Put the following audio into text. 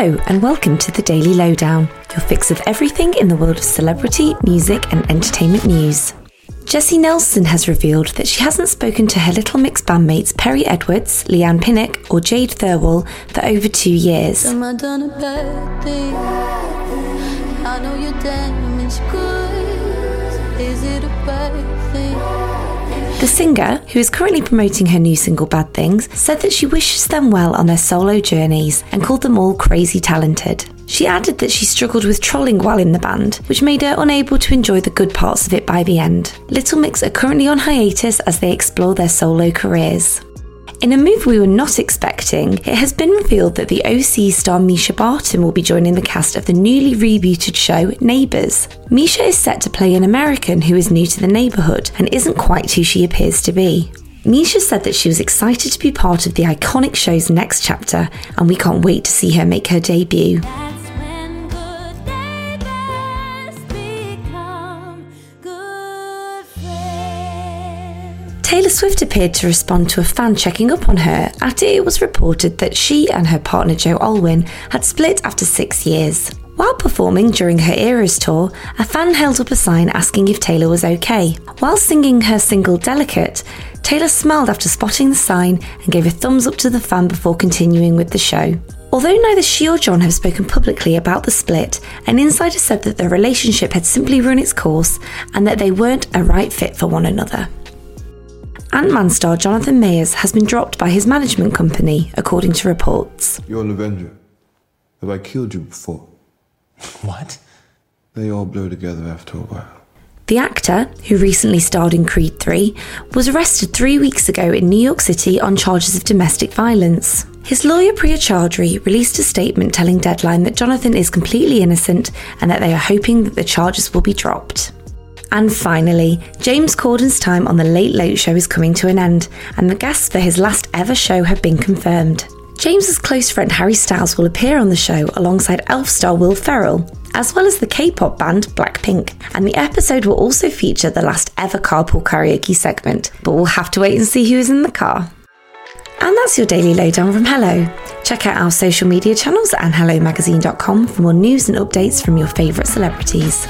Hello, and welcome to the Daily Lowdown, your fix of everything in the world of celebrity, music, and entertainment news. Jesy Nelson has revealed that she hasn't spoken to her Little Mix bandmates Perrie Edwards, Leigh-Anne Pinnock, or Jade Thirlwall for over two years. The singer, who is currently promoting her new single Bad Things, said that she wishes them well on their solo journeys and called them all crazy talented. She added that she struggled with trolling while in the band, which made her unable to enjoy the good parts of it by the end. Little Mix are currently on hiatus as they explore their solo careers. In a move we were not expecting, it has been revealed that the OC star Mischa Barton will be joining the cast of the newly rebooted show Neighbours. Mischa is set to play an American who is new to the neighbourhood and isn't quite who she appears to be. Mischa said that she was excited to be part of the iconic show's next chapter, and we can't wait to see her make her debut. Taylor Swift appeared to respond to a fan checking up on her after it was reported that she and her partner Joe Alwyn had split after six years. While performing during her Eras tour, a fan held up a sign asking if Taylor was okay. While singing her single Delicate, Taylor smiled after spotting the sign and gave a thumbs up to the fan before continuing with the show. Although neither she or John have spoken publicly about the split, an insider said that their relationship had simply run its course and that they weren't a right fit for one another. Ant Man star Jonathan Majors has been dropped by his management company, according to reports. You're an Avenger. Have I killed you before? What? They all blur together after a while. The actor, who recently starred in Creed 3, was arrested three weeks ago in New York City on charges of domestic violence. His lawyer Priya Chaudhry released a statement telling Deadline that Jonathan is completely innocent and that they are hoping that the charges will be dropped. And finally, James Corden's time on The Late Late Show is coming to an end, and the guests for his last ever show have been confirmed. James's close friend Harry Styles will appear on the show alongside Elf star Will Ferrell, as well as the K-pop band Blackpink. And the episode will also feature the last ever carpool karaoke segment, but we'll have to wait and see who is in the car. And that's your daily lowdown from Hello. Check out our social media channels and hellomagazine.com for more news and updates from your favourite celebrities.